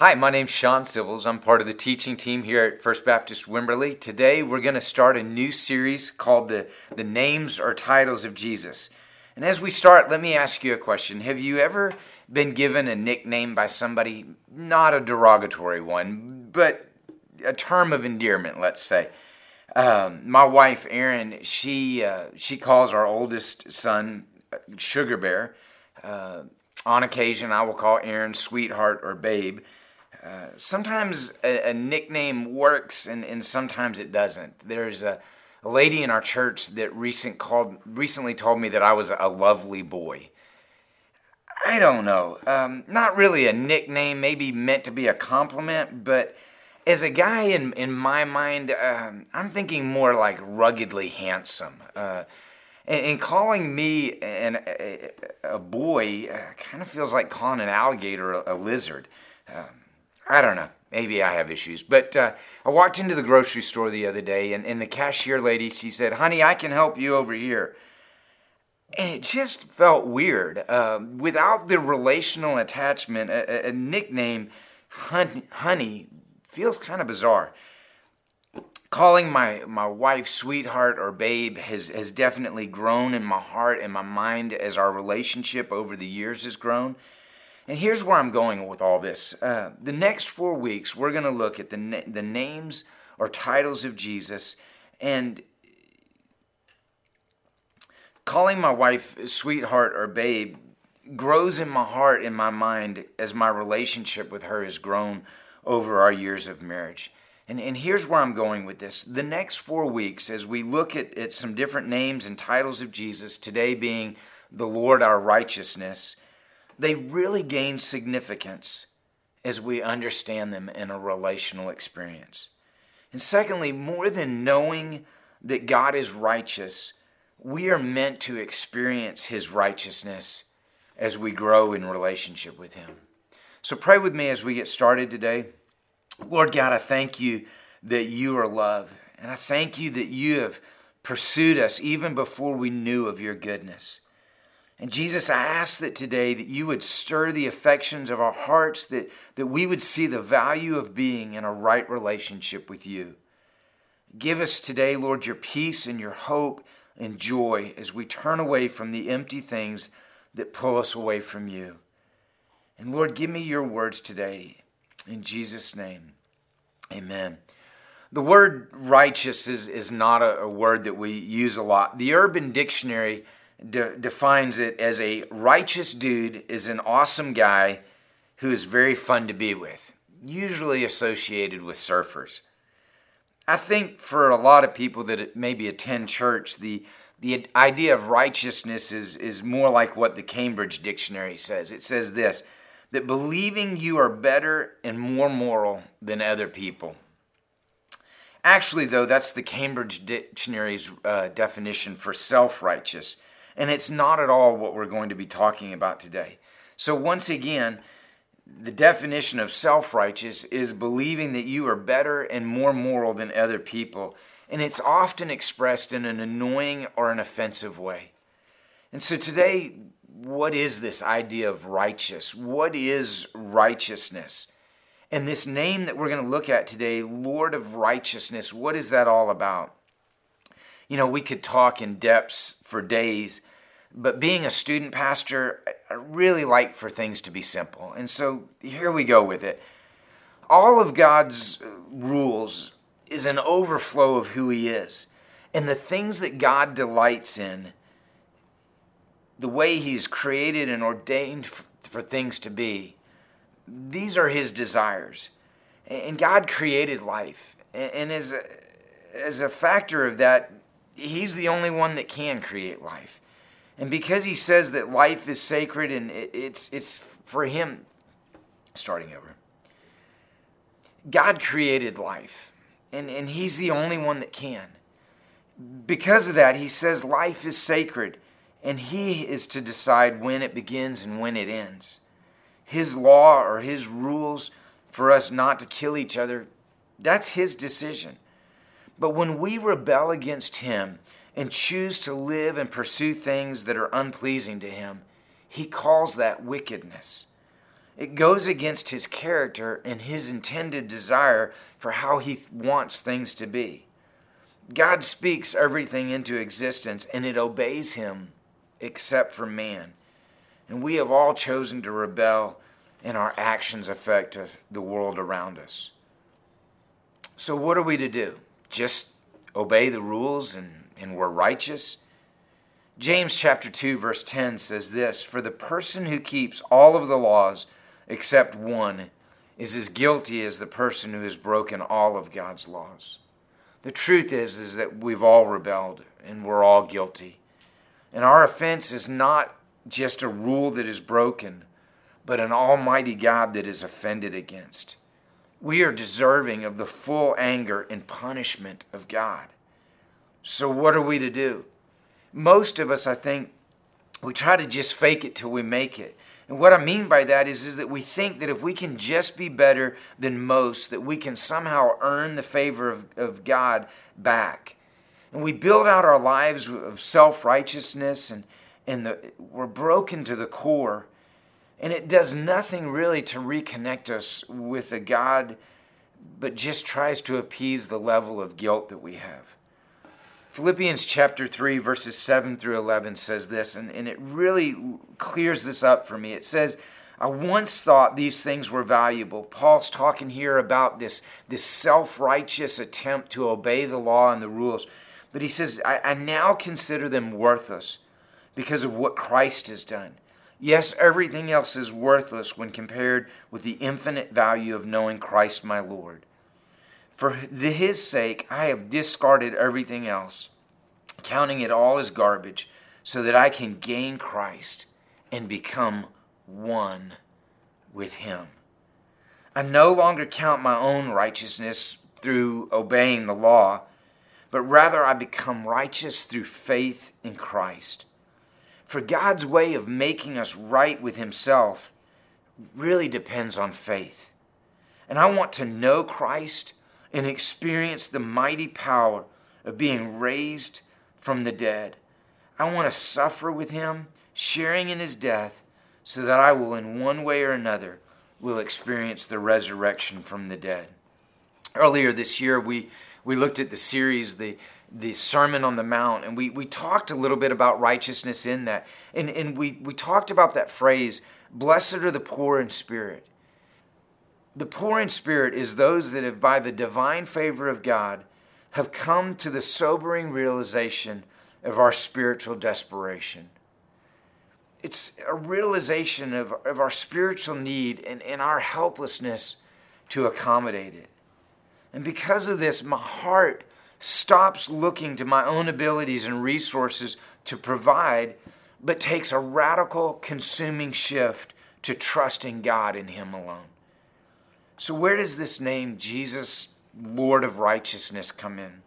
Hi, my name's Sean Sivils. I'm part of the teaching team here at First Baptist Wimberley. Today we're going to start a new series called the, the Names or Titles of Jesus. And as we start, let me ask you a question. Have you ever been given a nickname by somebody, not a derogatory one, but a term of endearment, let's say? Um, my wife, Erin, she, uh, she calls our oldest son Sugar Bear. Uh, on occasion, I will call Erin Sweetheart or Babe. Sometimes a, a, nickname works and, and sometimes it doesn't. There's a, a lady in our church that recent called recently told me that I was a lovely boy. I don't know. Um, not really a nickname, maybe meant to be a compliment, but as a guy in in my mind, um, I'm thinking more like ruggedly handsome. Uh, and, and, calling me an, a, a boy uh, kind of feels like calling an alligator a, a lizard. Um, I don't know. Maybe I have issues. But uh, I walked into the grocery store the other day, and, and the cashier lady, she said, Honey, I can help you over here. And it just felt weird. Uh, without the relational attachment, a, a nickname, honey, honey, feels kind of bizarre. Calling my, my wife sweetheart or babe has, has definitely grown in my heart and my mind as our relationship over the years has grown. And here's where I'm going with all this. Uh, the next four weeks, we're going to look at the, na- the names or titles of Jesus and calling my wife sweetheart or babe grows in my heart in my mind as my relationship with her has grown over our years of marriage. And, and here's where I'm going with this. The next four weeks, as we look at, at some different names and titles of Jesus, today being the Lord our righteousness, they really gain significance as we understand them in a relational experience. And secondly, more than knowing that God is righteous, we are meant to experience His righteousness as we grow in relationship with Him. So pray with me as we get started today. Lord God, I thank you that you are love. And I thank you that you have pursued us even before we knew of your goodness. And Jesus, I ask that today that you would stir the affections of our hearts, that, that we would see the value of being in a right relationship with you. Give us today, Lord, your peace and your hope and joy as we turn away from the empty things that pull us away from you. And Lord, give me your words today. In Jesus' name, amen. The word righteous is, is not a, a word that we use a lot. The Urban Dictionary de- defines it as a righteous dude is an awesome guy who is very fun to be with, usually associated with surfers. I think for a lot of people that maybe attend church, the the idea of righteousness is, is more like what the Cambridge Dictionary says. It says this that believing you are better and more moral than other people. Actually, though, that's the Cambridge Dictionary's uh, definition for self righteous. And it's not at all what we're going to be talking about today. So, once again, the definition of self righteous is believing that you are better and more moral than other people. And it's often expressed in an annoying or an offensive way. And so, today, what is this idea of righteous? What is righteousness? And this name that we're going to look at today, Lord of Righteousness, what is that all about? you know, we could talk in depths for days, but being a student pastor, I really like for things to be simple. And so here we go with it. All of God's uh, rules is an overflow of who He is. And the things that God delights in, the way He's created and ordained for things to be, these are His desires. And God created life. And as a, as a factor of that, He's the only one that can create life. And because he says that life is sacred and it's, it's for him, starting over. God created life, and, and he's the only one that can. Because of that, he says life is sacred, and he is to decide when it begins and when it ends. His law or his rules for us not to kill each other, that's his decision. But when we rebel against Him and choose to live and pursue things that are unpleasing to Him, He calls that wickedness. It goes against his character and his intended desire for how he wants things to be. God speaks everything into existence and it obeys him except for man. And we have all chosen to rebel, and our actions affect the world around us. So, what are we to do? Just obey the rules and, and we're righteous? James chapter 2 verse 10 says this, "For the person who keeps all of the laws except one is as guilty as the person who has broken all of God's laws." The truth is is that we've all rebelled and we're all guilty. And our offense is not just a rule that is broken, but an almighty God that is offended against. We are deserving of the full anger and punishment of God. So, what are we to do? Most of us, I think, we try to just fake it till we make it. And what I mean by that is, is that we think that if we can just be better than most, that we can somehow earn the favor of, of God back. And we build out our lives of self righteousness, and, and the, we're broken to the core. And it does nothing really to reconnect us with a God, but just tries to appease the level of guilt that we have. Philippians chapter 3, verses 7 through 11 says this, and, and it really clears this up for me. It says, I once thought these things were valuable. Paul's talking here about this, this self righteous attempt to obey the law and the rules. But he says, I, I now consider them worthless because of what Christ has done. Yes, everything else is worthless when compared with the infinite value of knowing Christ my Lord. For his sake, I have discarded everything else, counting it all as garbage, so that I can gain Christ and become one with him. I no longer count my own righteousness through obeying the law, but rather I become righteous through faith in Christ. For God's way of making us right with Himself really depends on faith. And I want to know Christ and experience the mighty power of being raised from the dead. I want to suffer with him, sharing in his death, so that I will, in one way or another, will experience the resurrection from the dead. Earlier this year, we, we looked at the series, the, the Sermon on the Mount, and we, we talked a little bit about righteousness in that. And, and we, we talked about that phrase, blessed are the poor in spirit. The poor in spirit is those that have, by the divine favor of God, have come to the sobering realization of our spiritual desperation. It's a realization of, of our spiritual need and, and our helplessness to accommodate it. And because of this, my heart stops looking to my own abilities and resources to provide, but takes a radical, consuming shift to trusting God in Him alone. So, where does this name, Jesus, Lord of Righteousness, come in?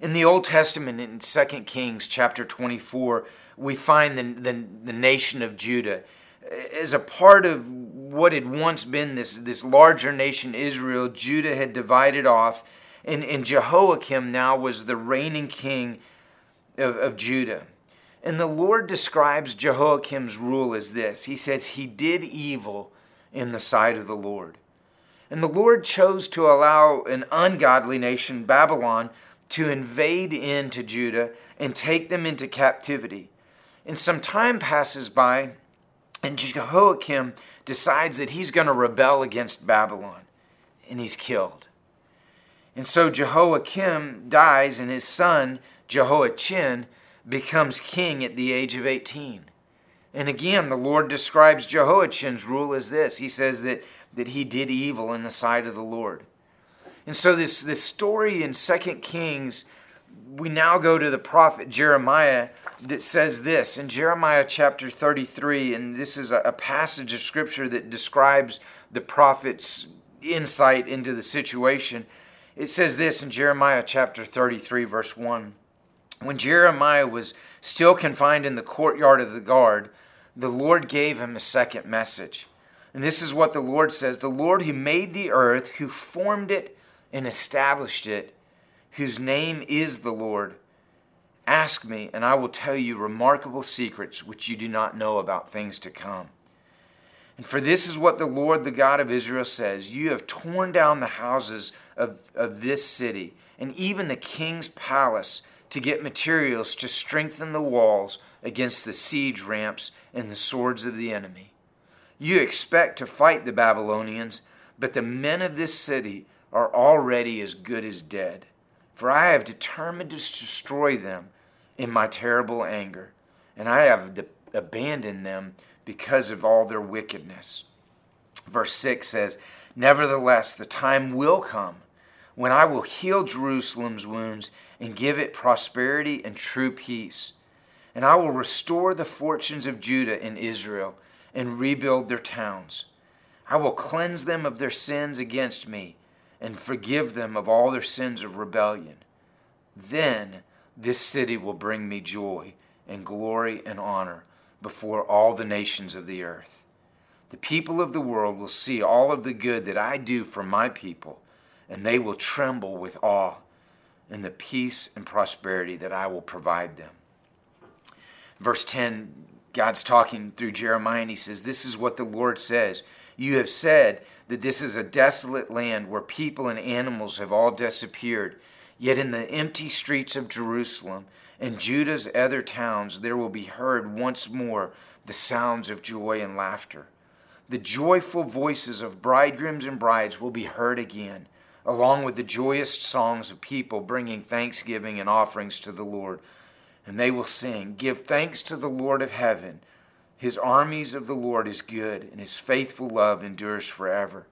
In the Old Testament, in 2 Kings chapter 24, we find the, the, the nation of Judah as a part of what had once been this, this larger nation, Israel. Judah had divided off, and, and Jehoiakim now was the reigning king of, of Judah. And the Lord describes Jehoiakim's rule as this He says, He did evil in the sight of the Lord. And the Lord chose to allow an ungodly nation, Babylon, to invade into Judah and take them into captivity. And some time passes by, and Jehoiakim decides that he's going to rebel against Babylon, and he's killed. And so Jehoiakim dies, and his son, Jehoiachin, becomes king at the age of 18. And again, the Lord describes Jehoiachin's rule as this He says that that he did evil in the sight of the Lord. And so this, this story in Second Kings, we now go to the prophet Jeremiah that says this in Jeremiah chapter 33, and this is a, a passage of scripture that describes the prophet's insight into the situation. It says this in Jeremiah chapter 33, verse 1. When Jeremiah was still confined in the courtyard of the guard, the Lord gave him a second message. And this is what the Lord says The Lord who made the earth, who formed it and established it, whose name is the Lord. Ask me, and I will tell you remarkable secrets which you do not know about things to come. And for this is what the Lord, the God of Israel, says You have torn down the houses of, of this city and even the king's palace to get materials to strengthen the walls against the siege ramps and the swords of the enemy. You expect to fight the Babylonians, but the men of this city are already as good as dead. For I have determined to destroy them in my terrible anger, and I have de- abandoned them because of all their wickedness. Verse 6 says, Nevertheless, the time will come when I will heal Jerusalem's wounds and give it prosperity and true peace. And I will restore the fortunes of Judah and Israel and rebuild their towns. I will cleanse them of their sins against me and forgive them of all their sins of rebellion. Then this city will bring me joy and glory and honor before all the nations of the earth. The people of the world will see all of the good that I do for my people, and they will tremble with awe in the peace and prosperity that I will provide them. Verse 10, God's talking through Jeremiah, and he says, This is what the Lord says. You have said that this is a desolate land where people and animals have all disappeared. Yet in the empty streets of Jerusalem and Judah's other towns, there will be heard once more the sounds of joy and laughter. The joyful voices of bridegrooms and brides will be heard again along with the joyous songs of people bringing thanksgiving and offerings to the Lord. And they will sing, Give thanks to the Lord of heaven. His armies of the Lord is good, and his faithful love endures forever.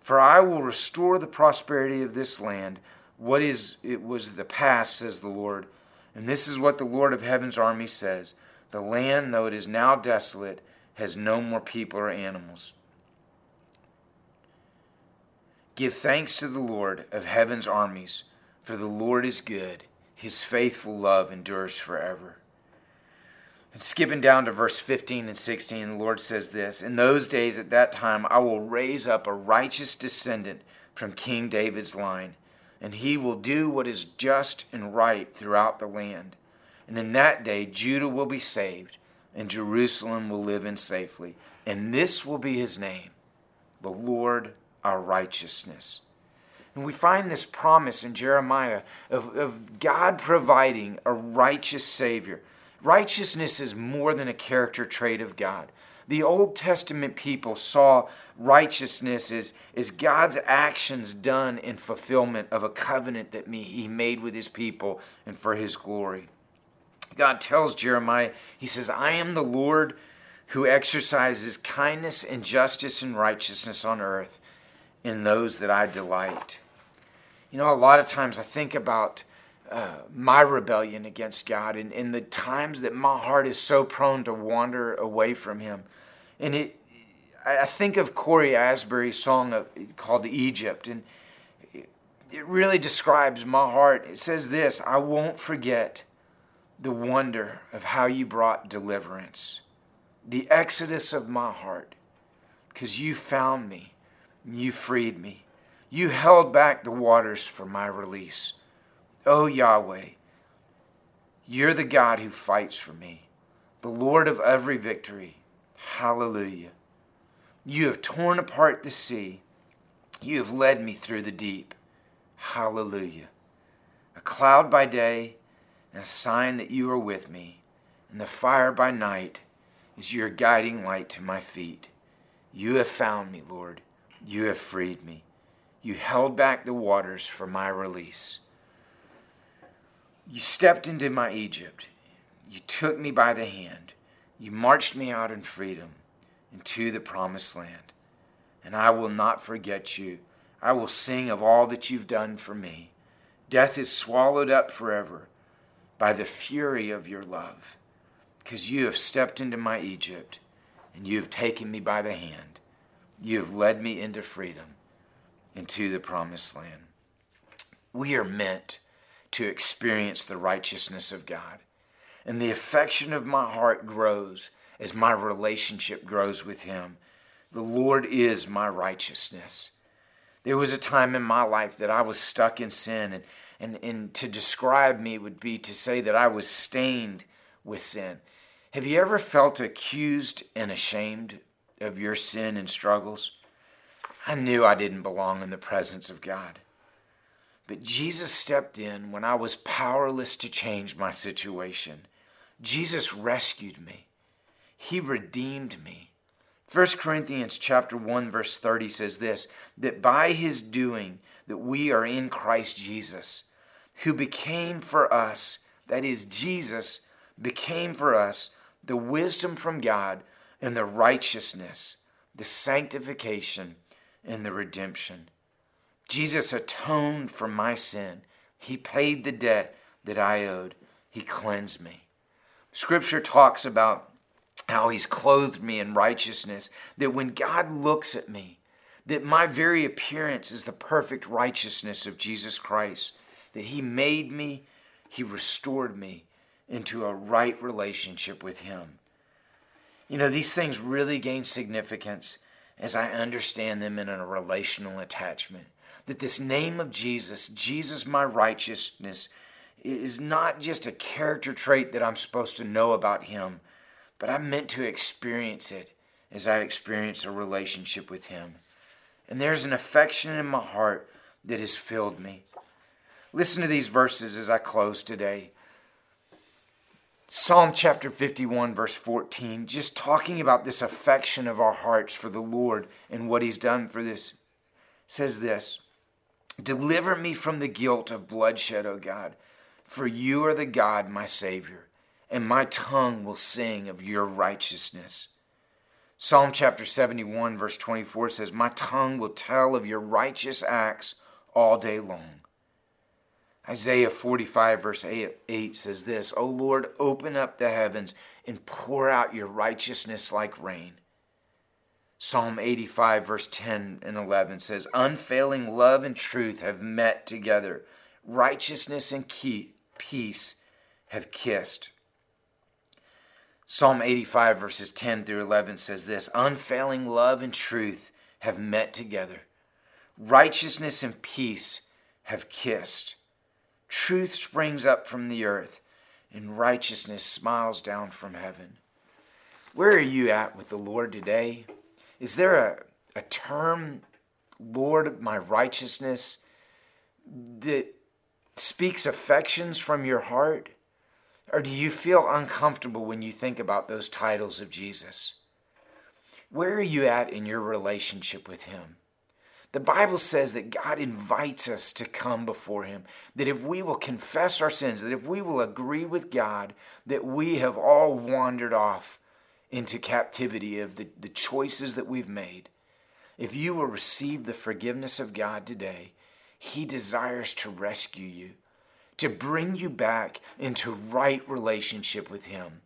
For I will restore the prosperity of this land. What is it was the past, says the Lord. And this is what the Lord of heaven's army says The land, though it is now desolate, has no more people or animals. Give thanks to the Lord of heaven's armies, for the Lord is good. His faithful love endures forever. And skipping down to verse 15 and 16, the Lord says this In those days, at that time, I will raise up a righteous descendant from King David's line, and he will do what is just and right throughout the land. And in that day, Judah will be saved, and Jerusalem will live in safely. And this will be his name the Lord our righteousness. And we find this promise in Jeremiah of, of God providing a righteous Savior. Righteousness is more than a character trait of God. The Old Testament people saw righteousness as, as God's actions done in fulfillment of a covenant that He made with His people and for His glory. God tells Jeremiah, He says, I am the Lord who exercises kindness and justice and righteousness on earth in those that I delight. You know, a lot of times I think about uh, my rebellion against God and, and the times that my heart is so prone to wander away from Him. And it, I think of Cory Asbury's song called Egypt, and it really describes my heart. It says this I won't forget the wonder of how you brought deliverance, the exodus of my heart, because you found me you freed me. You held back the waters for my release. Oh Yahweh, you're the God who fights for me, the Lord of every victory. Hallelujah. You have torn apart the sea. You have led me through the deep. Hallelujah. A cloud by day and a sign that you are with me, and the fire by night is your guiding light to my feet. You have found me, Lord. You have freed me. You held back the waters for my release. You stepped into my Egypt. You took me by the hand. You marched me out in freedom into the promised land. And I will not forget you. I will sing of all that you've done for me. Death is swallowed up forever by the fury of your love, because you have stepped into my Egypt and you have taken me by the hand. You have led me into freedom, into the promised land. We are meant to experience the righteousness of God. And the affection of my heart grows as my relationship grows with Him. The Lord is my righteousness. There was a time in my life that I was stuck in sin, and, and, and to describe me would be to say that I was stained with sin. Have you ever felt accused and ashamed of your sin and struggles, I knew I didn't belong in the presence of God. But Jesus stepped in when I was powerless to change my situation. Jesus rescued me. He redeemed me. 1 Corinthians chapter 1 verse 30 says this that by his doing that we are in Christ Jesus who became for us that is Jesus became for us the wisdom from God and the righteousness the sanctification and the redemption. Jesus atoned for my sin. He paid the debt that I owed. He cleansed me. Scripture talks about how he's clothed me in righteousness, that when God looks at me, that my very appearance is the perfect righteousness of Jesus Christ, that he made me, he restored me into a right relationship with him. You know, these things really gain significance as I understand them in a relational attachment. That this name of Jesus, Jesus my righteousness, is not just a character trait that I'm supposed to know about him but I'm meant to experience it as I experience a relationship with Him. And there's an affection in my heart that has filled me. Listen to these verses as I close today. Psalm chapter 51, verse 14, just talking about this affection of our hearts for the Lord and what He's done for this, says this Deliver me from the guilt of bloodshed, O God, for you are the God, my Savior and my tongue will sing of your righteousness. Psalm chapter 71, verse 24 says, My tongue will tell of your righteous acts all day long. Isaiah 45, verse 8, says this O Lord, open up the heavens and pour out your righteousness like rain. Psalm 85, verse 10 and 11 says, Unfailing love and truth have met together, righteousness and peace have kissed. Psalm 85, verses 10 through 11 says this Unfailing love and truth have met together, righteousness and peace have kissed. Truth springs up from the earth, and righteousness smiles down from heaven. Where are you at with the Lord today? Is there a, a term, Lord, my righteousness, that speaks affections from your heart? Or do you feel uncomfortable when you think about those titles of Jesus? Where are you at in your relationship with Him? The Bible says that God invites us to come before Him, that if we will confess our sins, that if we will agree with God that we have all wandered off into captivity of the, the choices that we've made, if you will receive the forgiveness of God today, He desires to rescue you to bring you back into right relationship with Him,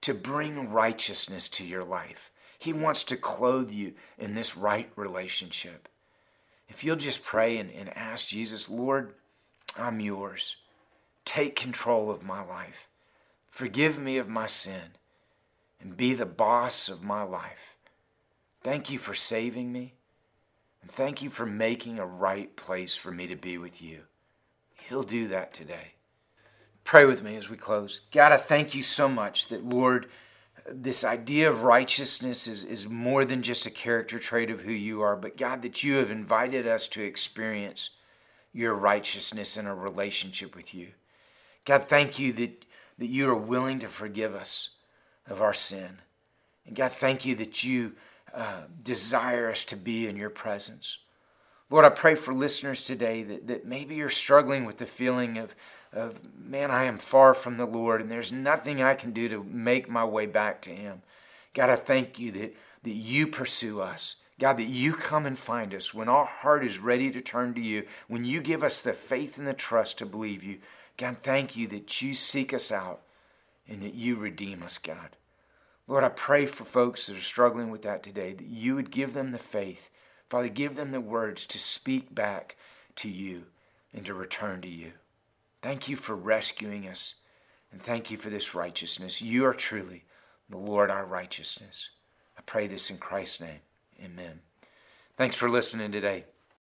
to bring righteousness to your life. He wants to clothe you in this right relationship. If you'll just pray and, and ask Jesus, Lord, I'm yours. Take control of my life. Forgive me of my sin and be the boss of my life. Thank you for saving me. And thank you for making a right place for me to be with you. He'll do that today. Pray with me as we close. God, I thank you so much that, Lord, this idea of righteousness is, is more than just a character trait of who you are, but God, that you have invited us to experience your righteousness in a relationship with you. God, thank you that, that you are willing to forgive us of our sin. And God, thank you that you uh, desire us to be in your presence. Lord, I pray for listeners today that, that maybe you're struggling with the feeling of, of, man, I am far from the Lord and there's nothing I can do to make my way back to Him. God, I thank you that, that you pursue us. God, that you come and find us when our heart is ready to turn to you, when you give us the faith and the trust to believe you. God, thank you that you seek us out and that you redeem us, God. Lord, I pray for folks that are struggling with that today, that you would give them the faith Father, give them the words to speak back to you and to return to you. Thank you for rescuing us, and thank you for this righteousness. You are truly the Lord our righteousness. I pray this in Christ's name. Amen. Thanks for listening today.